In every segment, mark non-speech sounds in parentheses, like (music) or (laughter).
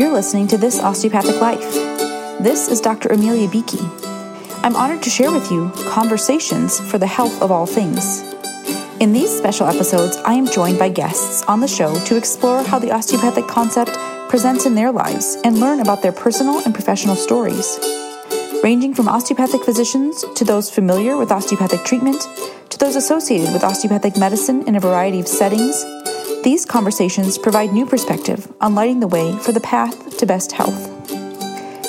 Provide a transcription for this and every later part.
You're listening to This Osteopathic Life. This is Dr. Amelia Beakey. I'm honored to share with you conversations for the health of all things. In these special episodes, I am joined by guests on the show to explore how the osteopathic concept presents in their lives and learn about their personal and professional stories. Ranging from osteopathic physicians to those familiar with osteopathic treatment to those associated with osteopathic medicine in a variety of settings, these conversations provide new perspective on lighting the way for the path to best health.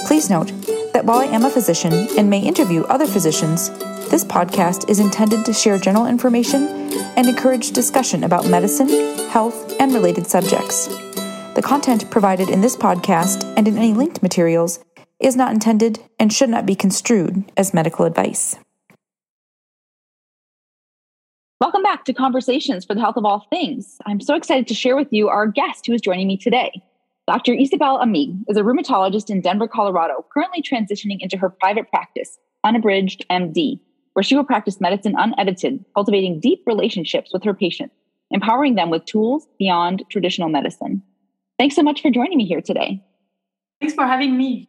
Please note that while I am a physician and may interview other physicians, this podcast is intended to share general information and encourage discussion about medicine, health, and related subjects. The content provided in this podcast and in any linked materials is not intended and should not be construed as medical advice. Welcome back to Conversations for the Health of All Things. I'm so excited to share with you our guest who is joining me today. Dr. Isabelle Amigues is a rheumatologist in Denver, Colorado, currently transitioning into her private practice, Unabridged MD, where she will practice medicine unedited, cultivating deep relationships with her patients, empowering them with tools beyond traditional medicine. Thanks so much for joining me here today. Thanks for having me.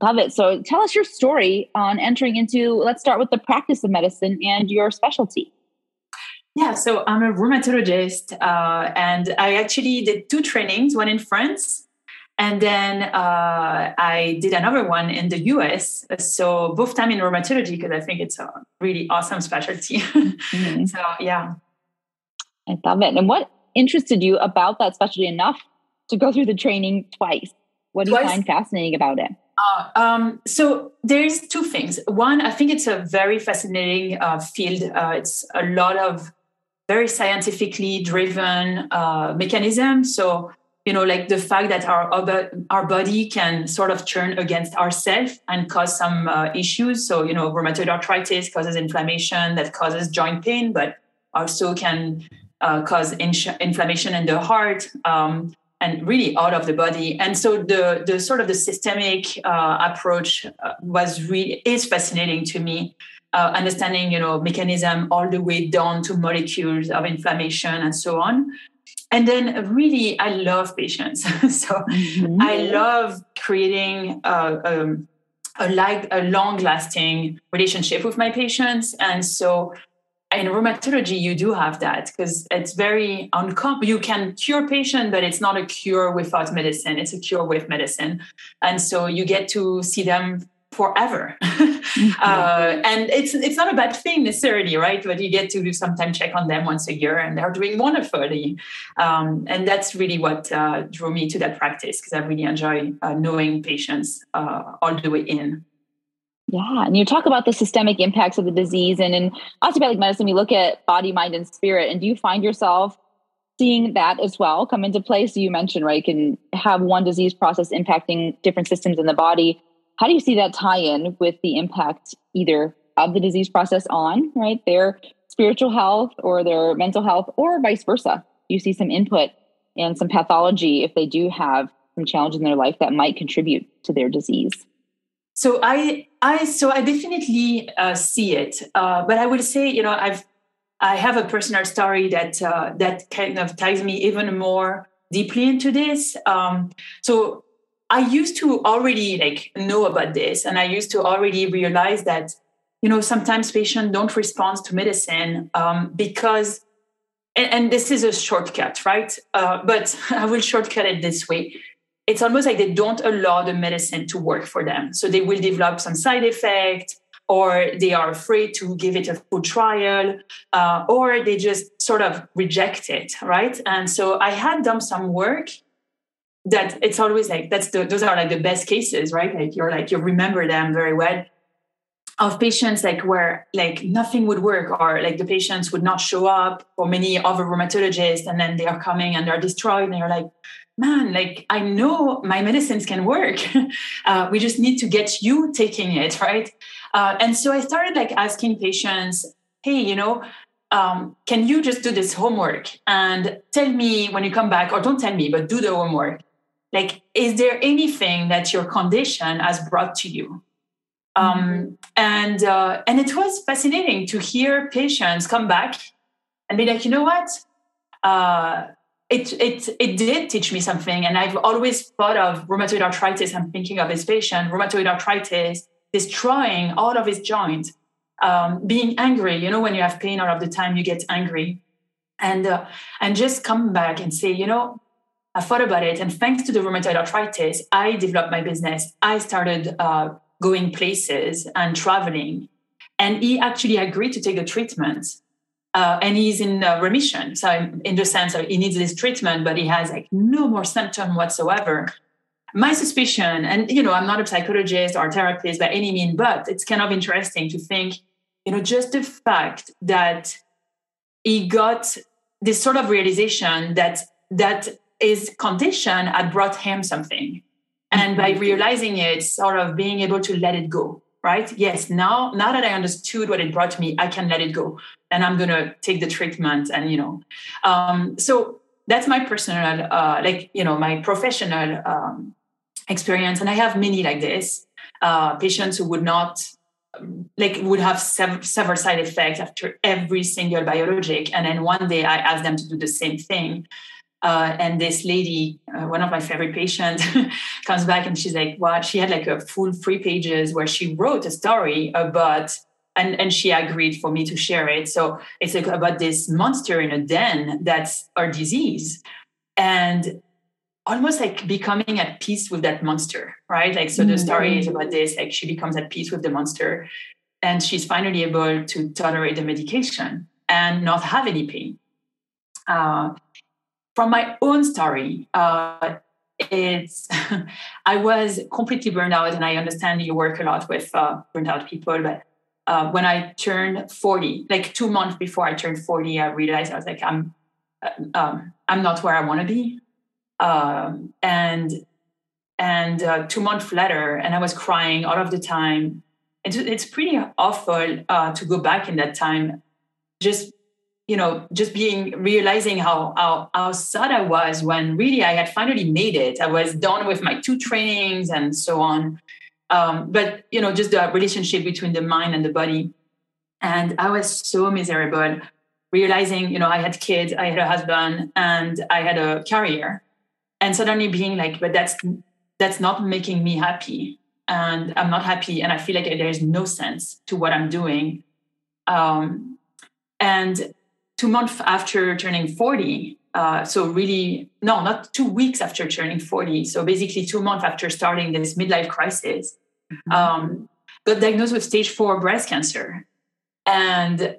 Love it. So tell us your story on entering into, let's start with the practice of medicine and your specialty. Yeah, so I'm a rheumatologist, uh, and I actually did two trainings, one in France, and then uh, I did another one in the US. So both time in rheumatology because I think it's a really awesome specialty. mm-hmm. (laughs) So yeah, I love it. And what interested you about that specialty enough to go through the training twice? What do twice? you find fascinating about it? Uh, um, so there's two things. One, I think it's a very fascinating uh, field. Uh, it's a lot of very scientifically driven uh, mechanism. So, you know, like the fact that our our body can sort of turn against ourselves and cause some uh, issues. So, you know, rheumatoid arthritis causes inflammation that causes joint pain, but also can uh, cause in- inflammation in the heart. Um, and really out of the body. And so the the sort of the systemic uh, approach uh, was really is fascinating to me uh, understanding you know mechanism all the way down to molecules of inflammation and so on. And then really i love patients. (laughs) So mm-hmm. i love creating a, um, a, like a long lasting relationship with my patients. And so in rheumatology you do have that because it's very uncommon you can cure patient but it's not a cure without medicine. It's a cure with medicine. And so you get to see them forever. (laughs) uh, and it's it's not a bad thing necessarily, right? But you get to do sometimes check on them once a year, and they're doing wonderfully. Um, and that's really what uh, drew me to that practice because I really enjoy uh, knowing patients uh, all the way in. Yeah, and you talk about the systemic impacts of the disease, and in osteopathic medicine, we look at body, mind, and spirit. And do you find yourself seeing that as well come into play? So you mentioned, right, you can have one disease process impacting different systems in the body how do you see that tie in with the impact either of the disease process on, right, their spiritual health or their mental health, or vice versa? You see some input and some pathology if they do have some challenge in their life that might contribute to their disease. So I, I, so I definitely uh, see it, uh, but I will say, you know, I've, I have a personal story that uh, that kind of ties me even more deeply into this. Um, so I used to already like know about this, and I used to already realize that you know sometimes patients don't respond to medicine um, because, and, and, this is a shortcut, right? Uh, but (laughs) I will shortcut it this way. It's almost like they don't allow the medicine to work for them, so they will develop some side effect, or they are afraid to give it a full trial, uh, or they just sort of reject it, right? And so I had done some work that it's always like that's the those are like the best cases right? Like you're like you remember them very well. Of patients like where like nothing would work or like the patients would not show up for many other rheumatologists and then they are coming and they're destroyed and you're like man like i know my medicines can work. (laughs) Uh, we just need to get you taking it right? Uh, and so i started like asking patients hey you know um, can you just do this homework? And tell me when you come back or don't tell me but do the homework like is there anything that your condition has brought to you um, mm-hmm. and uh, and it was fascinating to hear patients come back and be like you know what uh, it, it, it did teach me something. And I've always thought of rheumatoid arthritis. I'm thinking of this patient, rheumatoid arthritis, destroying all of his joints, um, being angry. You know, when you have pain all of the time, you get angry. And, uh, and just come back and say, you know, I thought about it. And thanks to the rheumatoid arthritis, I developed my business. I started uh, going places and traveling. And he actually agreed to take the treatment uh, and he's in uh, remission. So in the sense of he needs this treatment, but he has like no more symptom whatsoever. My suspicion, and you know, I'm not a psychologist or a therapist by any means, but it's kind of interesting to think, you know, just the fact that he got this sort of realization that that his condition had brought him something. And by mm-hmm. realizing it, sort of being able to let it go right? Yes now now that i understood what it brought me i can let it go. And i'm going to take the treatment and you know. Um, so that's my personal uh, like you know my professional um, experience. And i have many like this uh, patients who would not like would have sev- several side effects after every single biologic. And then one day i ask them to do the same thing uh, and this lady, uh, one of my favorite patients, (laughs) comes back and she's like, "Well, she had like a full three pages where she wrote a story about." And, and she agreed for me to share it. So it's like about this monster in a den that's our disease. And almost like becoming at peace with that monster, right? Like, so the story is about this, like she becomes at peace with the monster and she's finally able to tolerate the medication and not have any pain. Uh, from my own story, uh, it's (laughs) I was completely burned out, and I understand you work a lot with uh, burned out people. But uh, when I turned forty, like two months before I turned forty, I realized I was like, I'm uh, um, I'm not where I want to be, um, and and uh, two months later, and I was crying all of the time. It's it's pretty awful uh, to go back in that time, just you know, just being realizing how, how how sad I was when really I had finally made it. I was done with my two trainings and so on. Um, but you know, just the relationship between the mind and the body. And I was so miserable, realizing, you know, I had kids, I had a husband, and I had a career. And suddenly being like, but that's that's not making me happy. And I'm not happy. And I feel like there's no sense to what I'm doing. Um, and two months after turning 40 uh, so really no not two weeks after turning 40 so basically two months after starting this midlife crisis mm-hmm. um, got diagnosed with stage four breast cancer. And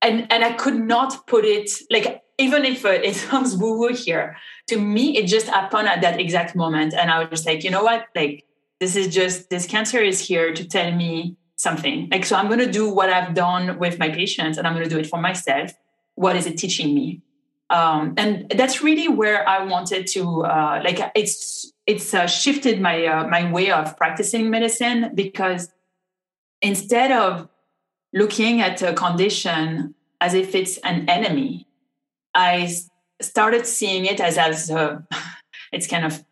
and and i could not put it like even if uh, (laughs) it sounds woo woo here to me it just happened at that exact moment. And i was just like you know what? Like this is just this cancer is here to tell me something. Like so i'm going to do what i've done with my patients and i'm going to do it for myself what is it teaching me? Um, and that's really where i wanted to uh, like it's it's uh, shifted my uh, my way of practicing medicine because instead of looking at a condition as if it's an enemy i started seeing it as as a, (laughs) it's kind of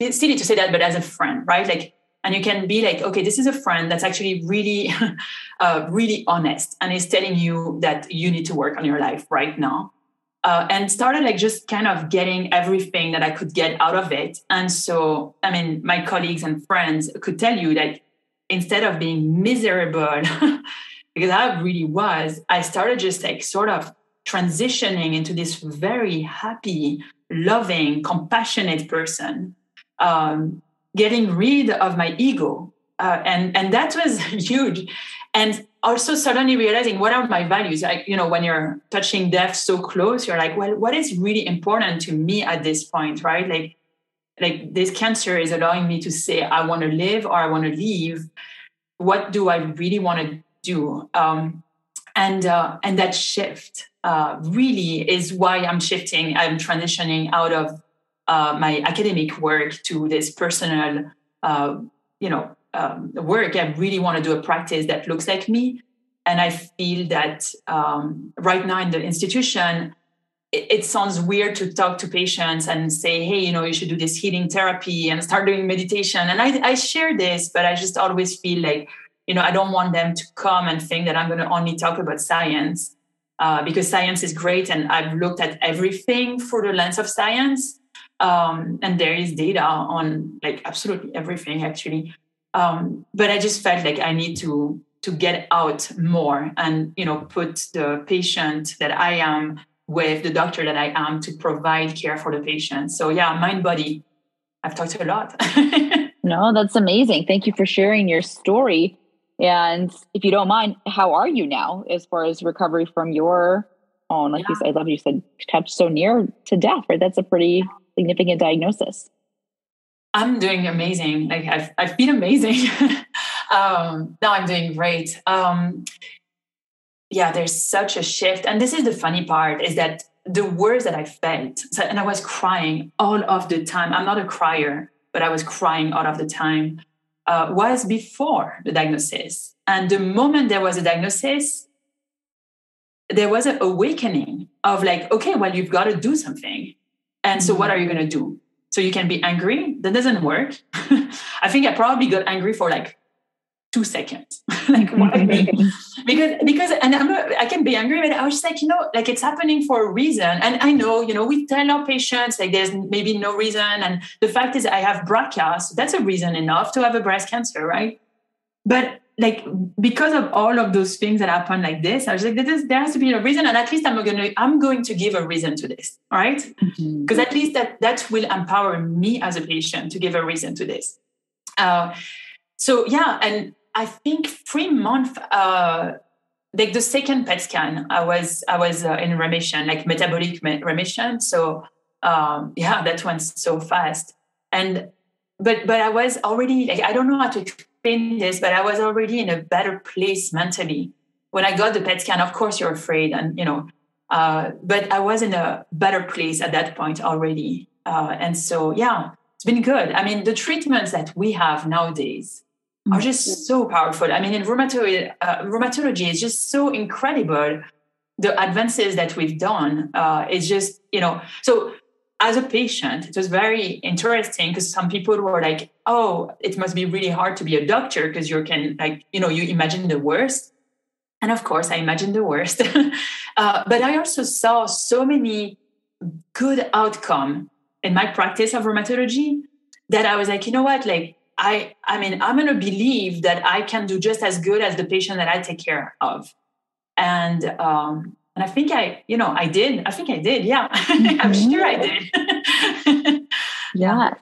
it's silly to say that but as a friend right? Like and you can be like okay this is a friend that's actually really (laughs) uh, really honest and is telling you that you need to work on your life right now. Uh, and started like just kind of getting everything that i could get out of it. And so i mean my colleagues and friends could tell you that instead of being miserable (laughs) because i really was i started just like sort of transitioning into this very happy loving compassionate person. Um, getting rid of my ego uh, and and that was (laughs) huge. And also suddenly realizing what are my values like you know when you're touching death so close you're like well what is really important to me at this point right? Like like this cancer is allowing me to say i want to live or i want to leave. What do i really want to do? Um, and uh, and that shift uh, really is why i'm shifting i'm transitioning out of uh, my academic work to this personal, uh, you know, um, work. I really want to do a practice that looks like me, and I feel that um, right now in the institution, it, it, sounds weird to talk to patients and say, "Hey, you know, you should do this healing therapy and start doing meditation." And I, I share this, but I just always feel like, you know, I don't want them to come and think that I'm going to only talk about science. uh, because science is great and I've looked at everything through the lens of science. Um, and there is data on like absolutely everything actually. Um, but I just felt like I need to to get out more and you know put the patient that I am with the doctor that I am to provide care for the patient. So yeah, mind body. I've talked a lot. (laughs) no, that's amazing. Thank you for sharing your story. And if you don't mind, how are you now as far as recovery from your own, like yeah. you said, I love you said, touched so near to death, right? That's a pretty significant diagnosis. I'm doing amazing. Like I've, I've been amazing. (laughs) um, now I'm doing great. Um, yeah, there's such a shift. And this is the funny part is that the words that I felt, so, and I was crying all of the time. I'm not a crier, but I was crying all of the time uh, was before the diagnosis. And the moment there was a diagnosis, there was an awakening of like, okay, well, you've got to do something. And so, what are you mm-hmm. going to do? So, you can be angry. That doesn't work. (laughs) I think I probably got angry for like two seconds. (laughs) like why? Mm-hmm. (laughs) because because and I'm not, I can be angry, but I was just like, you know, like it's happening for a reason. And I know, you know, we tell our patients like there's maybe no reason. And the fact is I have BRCA, so that's a reason enough to have a breast cancer, right? But like because of all of those things that happen like this, I was like, there, is, there has to be a reason, and at least I'm going to I'm going to give a reason to this, all right? Because mm-hmm. at least that that will empower me as a patient to give a reason to this. Uh, so yeah, and I think three months, uh, like the second PET scan, I was I was uh, in remission, like metabolic remission. So um, yeah, that went so fast. And but but I was already like I don't know how to explain this, but I was already in a better place mentally when I got the PET scan. Of course, you're afraid, and you know, uh, but I was in a better place at that point already. Uh, and so yeah, it's been good. I mean, the treatments that we have nowadays are mm. just so powerful. I mean, in rheumatology, uh, rheumatology is just so incredible. The advances that we've done uh, is just, you know, so as a patient, it was very interesting because some people were like, oh, it must be really hard to be a doctor because you can, like, you know, you imagine the worst. And of course, I imagined the worst. (laughs) uh, but I also saw so many good outcome in my practice of rheumatology that I was like, you know what, like, I, I mean, I'm going to believe that I can do just as good as the patient that I take care of. And, um, and I think I, you know, I did. I think I did. Yeah. (laughs) Mm-hmm. I'm sure I did. (laughs) yeah.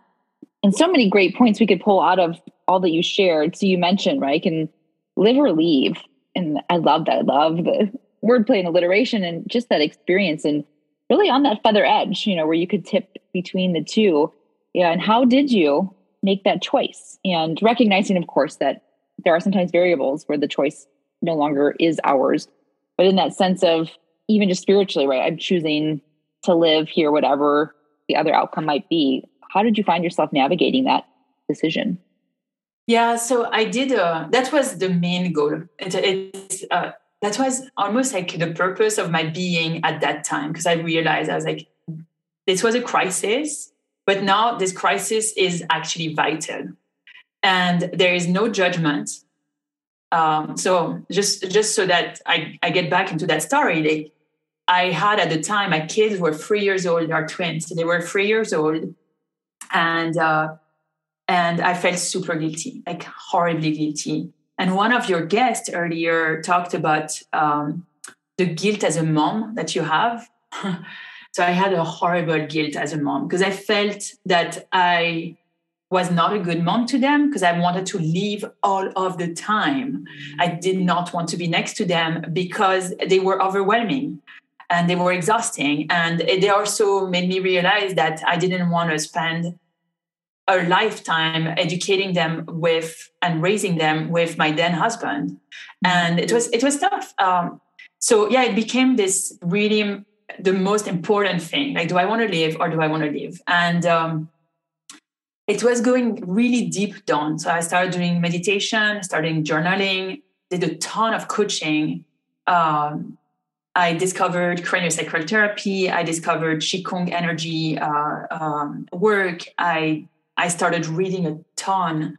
And so many great points we could pull out of all that you shared. So you mentioned, right? Can live or leave. And I love that. I love the wordplay and alliteration and just that experience and really on that feather edge, you know, where you could tip between the two. Yeah. And how did you make that choice and recognizing of course that there are sometimes variables where the choice no longer is ours but in that sense of even just spiritually right i'm choosing to live here whatever the other outcome might be. How did you find yourself navigating that decision? Yeah so i did uh, that was the main goal. It, it uh, that was almost like the purpose of my being at that time because i realized i was like this was a crisis but now this crisis is actually vital. And there is no judgment. Um, so just just so that I, I get back into that story, like I had at the time my kids were three years old, our twins. They were three years old. And uh, and I felt super guilty, like horribly guilty. And one of your guests earlier talked about um, the guilt as a mom that you have. (laughs) So I had a horrible guilt as a mom because I felt that I was not a good mom to them because I wanted to leave all of the time. I did not want to be next to them because they were overwhelming and they were exhausting. And they also made me realize that I didn't want to spend a lifetime educating them with and raising them with my then husband. And it was it was tough. Um, so yeah, it became this really the most important thing like do i want to live or do i want to live and um, it was going really deep down so i started doing meditation starting journaling did a ton of coaching um, i discovered craniosacral therapy i discovered qigong energy uh, um, work i i started reading a ton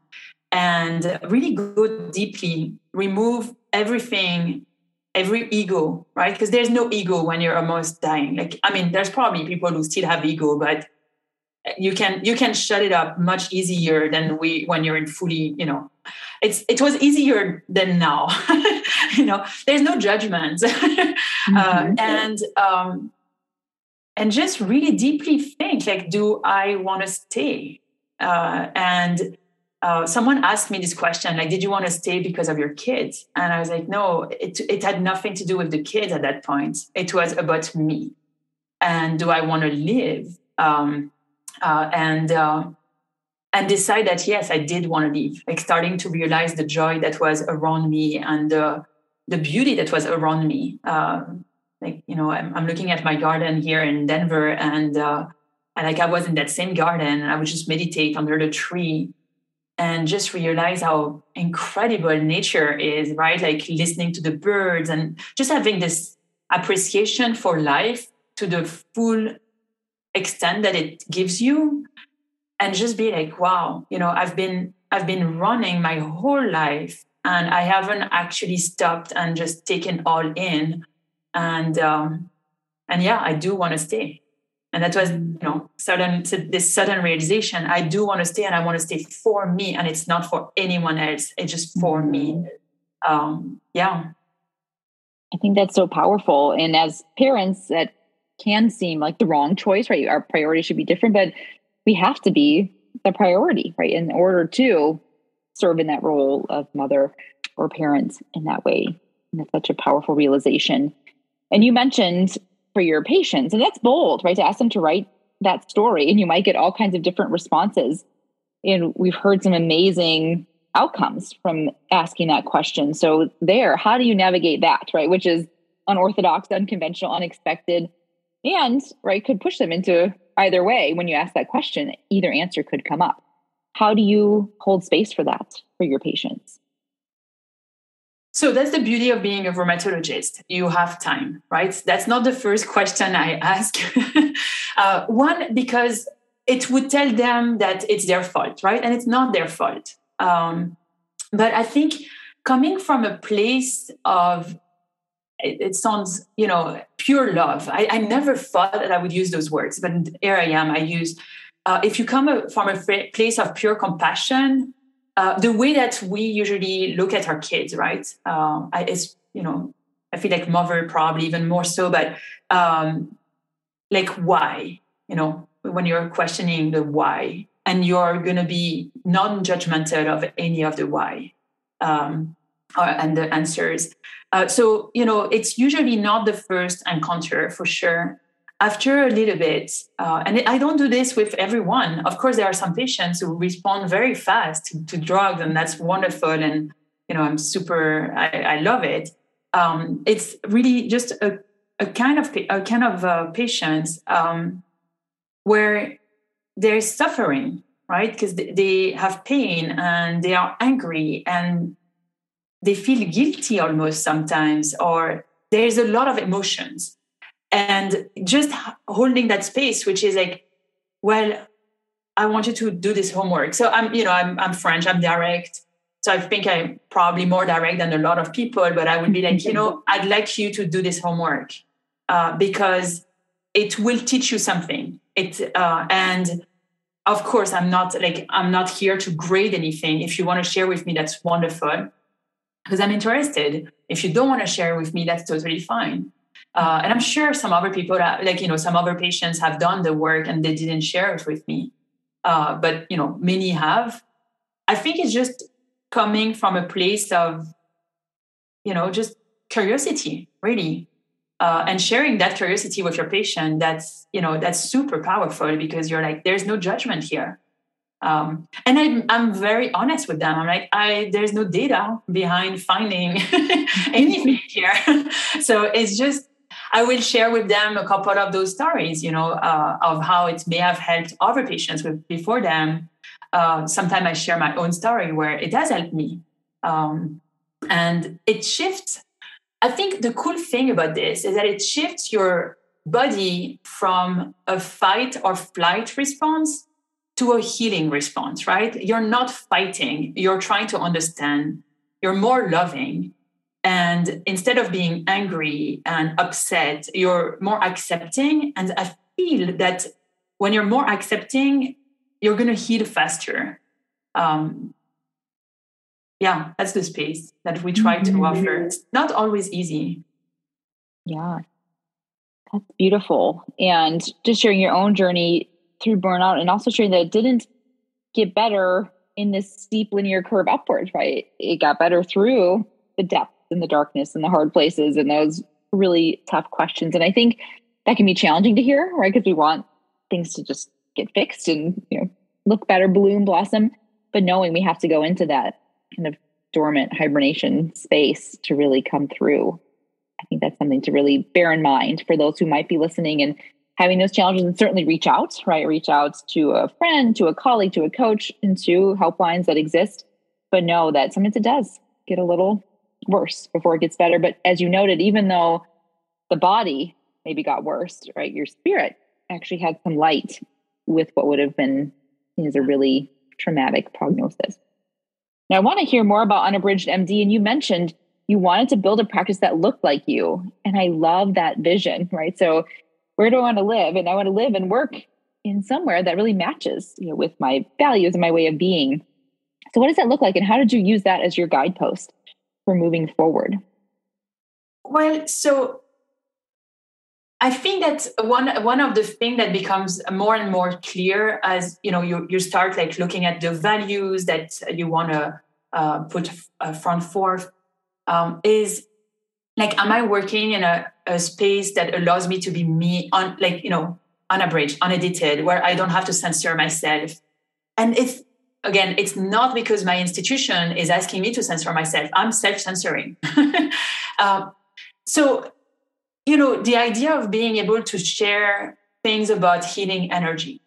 and really go deeply remove everything every ego, right? Because there's no ego when you're almost dying. Like, I mean, there's probably people who still have ego, but you can you can shut it up much easier than we when you're in fully you know. It's it was easier than now (laughs) you know. There's no judgment. (laughs) Uh, mm-hmm. uh, and um and just really deeply think like do i want to stay? Uh, and uh, someone asked me this question like did you want to stay because of your kids? And i was like no it, it had nothing to do with the kids at that point. It was about me. And do i want to live? Um, uh, and uh, and decide that yes, I did want to leave. Like starting to realize the joy that was around me and uh, the beauty that was around me. Um, like you know, I'm, I'm, looking at my garden here in Denver, and uh, and like I was in that same garden, I would just meditate under the tree. And just realize how incredible nature is, right? Like listening to the birds and just having this appreciation for life to the full extent that it gives you and just be like wow you know i've been i've been running my whole life and i haven't actually stopped and just taken all in. And um and yeah i do want to stay. And that was you know sudden this sudden realization i do want to stay and i want to stay for me and it's not for anyone else it's just for me. Um yeah. I think that's so powerful. And as parents that can seem like the wrong choice, right? Our priority should be different, but we have to be the priority, right? In order to serve in that role of mother or parent in that way. And that's such a powerful realization. And you mentioned for your patients, and that's bold, right? To ask them to write that story, and you might get all kinds of different responses. And we've heard some amazing outcomes from asking that question. So, there, how do you navigate that, right? Which is unorthodox, unconventional, unexpected and right could push them into either way when you ask that question either answer could come up. How do you hold space for that for your patients? So that's the beauty of being a rheumatologist. You have time right? That's not the first question i (laughs) ask. Uh, one because it would tell them that it's their fault right? And it's not their fault. Um, but i think coming from a place of it, it, sounds, you know, pure love. I, I, never thought that I would use those words, but here I am. I use, uh, if you come from a place of pure compassion, uh, the way that we usually look at our kids, right? Uh, I, is, you know, I feel like mother probably even more so, but um, like why, you know, when you're questioning the why, and you're going to be non-judgmental of any of the why. Um, uh, and the answers. Uh, so, you know, it's usually not the first encounter for sure. After a little bit, uh, and I don't do this with everyone. Of course, there are some patients who respond very fast to, drugs, and that's wonderful. And, you know, I'm super, I, I love it. Um, it's really just a, a kind of a kind of uh, patients um, where there's suffering, right? Because they have pain and they are angry and they feel guilty almost sometimes, or there's a lot of emotions. And just holding that space, which is like, well, I want you to do this homework. So I'm, you know, I'm, I'm French, I'm direct. So I think I'm probably more direct than a lot of people, but I would be like, you know, (laughs) I'd like you to do this homework uh, because it will teach you something. It uh, and of course, I'm not like I'm not here to grade anything. If you want to share with me, that's wonderful because I'm interested. If you don't want to share with me, that's totally fine. Uh, and I'm sure some other people, that, like you know, some other patients have done the work and they didn't share it with me. Uh, but you know, many have. I think it's just coming from a place of, you know, just curiosity, really, uh, and sharing that curiosity with your patient. That's you know, that's super powerful because you're like, there's no judgment here um, and I'm, I'm very honest with them. I'm like, I there's no data behind finding (laughs) anything (laughs) here, (laughs) so it's just I will share with them a couple of those stories, you know, uh, of how it may have helped other patients with before them. Uh, Sometimes I share my own story where it has helped me, um, and it shifts. I think the cool thing about this is that it shifts your body from a fight or flight response to a healing response, right? You're not fighting, you're trying to understand, you're more loving. and instead of being angry and upset you're more accepting. And i feel that when you're more accepting you're going to heal faster. Um, yeah that's the space that we try to offer. Mm-hmm. it's not always easy. Yeah. That's beautiful. And just sharing your own journey through burnout and also showing that it didn't get better in this steep linear curve upwards right? It got better through the depth and the darkness and the hard places and those really tough questions. And i think that can be challenging to hear right? Because we want things to just get fixed and you know look better bloom blossom. But knowing we have to go into that kind of dormant hibernation space to really come through i think that's something to really bear in mind for those who might be listening and having those challenges and certainly reach out right reach out to a friend to a colleague to a coach and to helplines that exist but know that sometimes it does get a little worse before it gets better but as you noted even though the body maybe got worse right your spirit actually had some light with what would have been is a really traumatic prognosis. Now, I want to hear more about Unabridged MD. And you mentioned you wanted to build a practice that looked like you. And I love that vision, right? So, where do I want to live? And I want to live and work in somewhere that really matches you know, with my values and my way of being. So, what does that look like? And how did you use that as your guidepost for moving forward? Well, so I think that one one of the things that becomes more and more clear as you know you you start like looking at the values that you want to uh, put uh, front forth um, is like am I working in a, a space that allows me to be me on like you know unabridged unedited where I don't have to censor myself? And it's again it's not because my institution is asking me to censor myself. I'm self censoring (laughs) um, so you know, the idea of being able to share things about healing energy,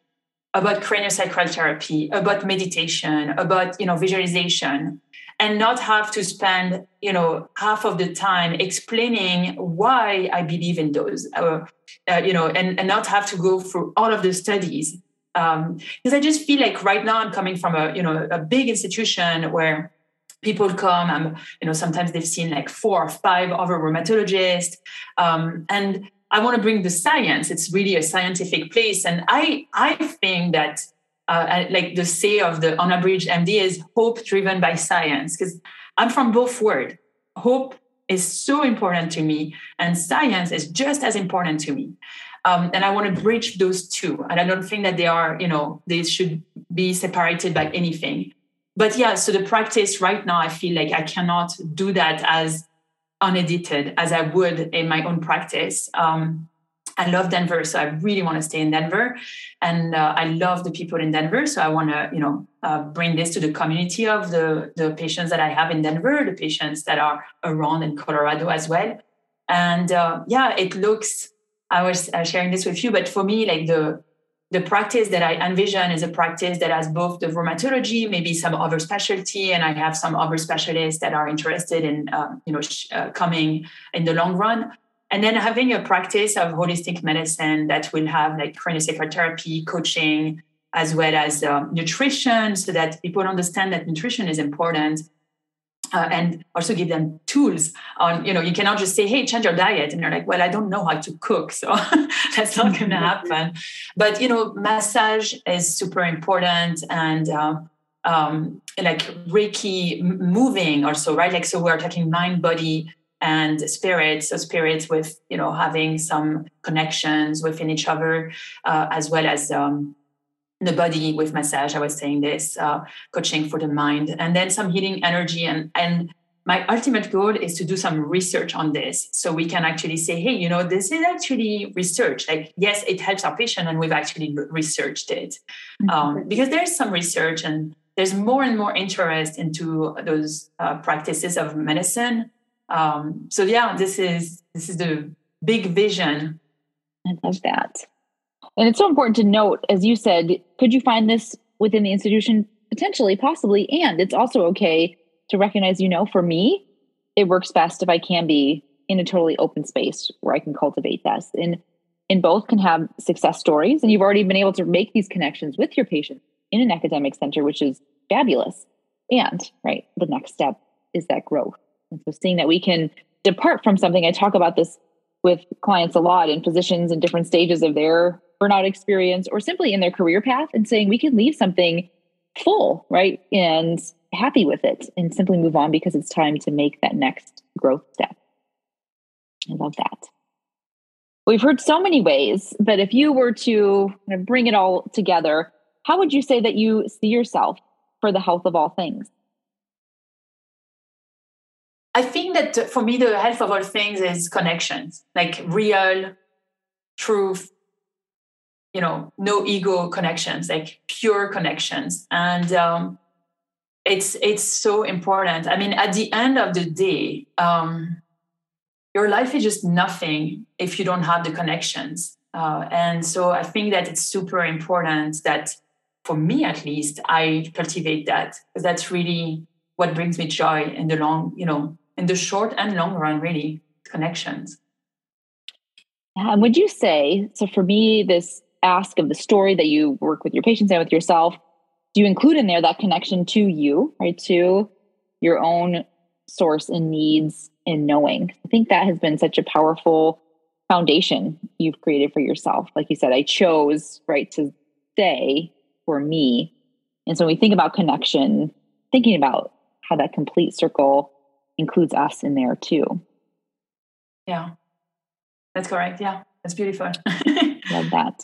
about craniosacral therapy, about meditation, about, you know, visualization, and not have to spend, you know, half of the time explaining why I believe in those, uh, uh, you know, and, and not have to go through all of the studies. Um, because I just feel like right now I'm coming from a, you know, a big institution where people come and you know sometimes they've seen like four or five other rheumatologists. Um, and i want to bring the science. It's really a scientific place. And i i think that uh, like the say of the unabridged md is hope driven by science because i'm from both worlds hope is so important to me and science is just as important to me. Um, and i want to bridge those two and i don't think that they are you know they should be separated by anything. But yeah, so the practice right now, I feel like I cannot do that as unedited as I would in my own practice. Um, I love Denver, so I really want to stay in Denver, and uh, I love the people in Denver. So I want to, you know, uh, bring this to the community of the the patients that I have in Denver, the patients that are around in Colorado as well. And uh, yeah, it looks. I was sharing this with you, but for me, like the the practice that I envision is a practice that has both the rheumatology, maybe some other specialty, and I have some other specialists that are interested in, um, you know, sh- uh, coming in the long run. And then having a practice of holistic medicine that will have like craniosacral therapy, coaching, as well as uh, nutrition, so that people understand that nutrition is important uh, and also give them tools on you know you cannot just say hey change your diet and you're like well i don't know how to cook so (laughs) that's not going to happen. But you know massage is super important and um, um, like reiki moving also right? Like so we're talking mind body and spirits, so spirits with you know having some connections within each other uh, as well as um, the body with massage. I was saying this, uh, coaching for the mind, and then some healing energy. And and my ultimate goal is to do some research on this, so we can actually say, hey, you know, this is actually research. Like, yes, it helps our patient, and we've actually researched it mm-hmm. um, because there's some research and there's more and more interest into those uh, practices of medicine. Um, so yeah, this is this is the big vision. I love that. And it's so important to note, as you said, could you find this within the institution? Potentially, possibly. And it's also okay to recognize, you know, for me, it works best if I can be in a totally open space where I can cultivate this. And and both can have success stories. And you've already been able to make these connections with your patients in an academic center, which is fabulous. And right, the next step is that growth And so seeing that we can depart from something, I talk about this with clients a lot and physicians in different stages of their burnout experience or simply in their career path and saying we can leave something full, right? And happy with it and simply move on because it's time to make that next growth step. I love that. We've heard so many ways, but if you were to bring it all together, how would you say that you see yourself for the health of all things? I think that for me, the health of all things is connections, like real, truth, you know, no ego connections, like pure connections. And um, it's it's so important. I mean, at the end of the day, um, your life is just nothing if you don't have the connections. Uh, and so I think that it's super important that, for me at least, I cultivate that because that's really what brings me joy in the long, you know, in the short and long run, really, connections. And would you say, so for me, this ask of the story that you work with your patients and with yourself, do you include in there that connection to you, right? To your own source and needs and knowing. I think that has been such a powerful foundation you've created for yourself. Like you said, I chose, right, to stay for me. And so when we think about connection, thinking about how that complete circle includes us in there too. Yeah, that's correct. Yeah, that's beautiful. (laughs) Love that.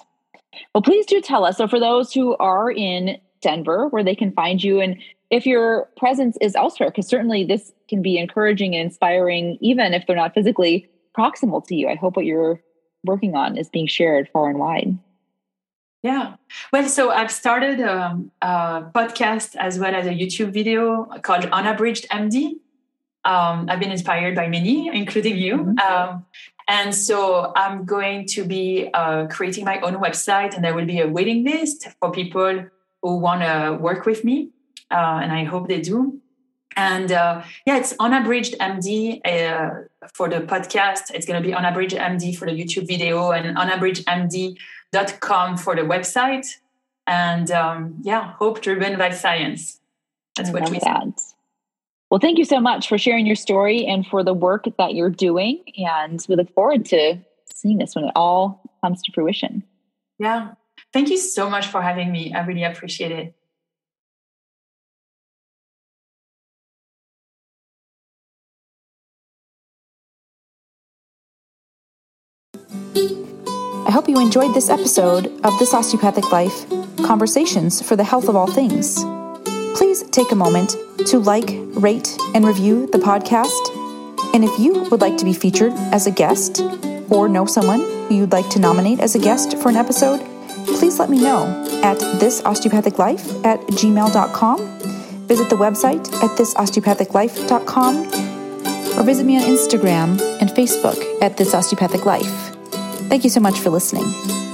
Well, please do tell us. So, for those who are in Denver, where they can find you, and if your presence is elsewhere, because certainly this can be encouraging and inspiring, even if they're not physically proximal to you. I hope what you're working on is being shared far and wide. Yeah. Well, so I've started um, a podcast as well as a YouTube video called Unabridged MD. Um, I've been inspired by many, including you. Mm-hmm. Um, and so I'm going to be uh, creating my own website, and there will be a waiting list for people who want to work with me. Uh, and I hope they do. And uh, yeah, it's unabridged MD uh, for the podcast. It's going to be unabridged MD for the YouTube video and unabridgedmd.com for the website. And um, yeah, hope driven by science. That's I what we that. Well, thank you so much for sharing your story and for the work that you're doing. And we look forward to seeing this when it all comes to fruition. Yeah. Thank you so much for having me. I really appreciate it. I hope you enjoyed this episode of This Osteopathic Life Conversations for the Health of All Things. Please take a moment to like, rate, and review the podcast. And if you would like to be featured as a guest or know someone you'd like to nominate as a guest for an episode, please let me know at thisosteopathiclife at gmail.com. Visit the website at thisosteopathiclife.com or visit me on Instagram and Facebook at This Osteopathic Life. Thank you so much for listening.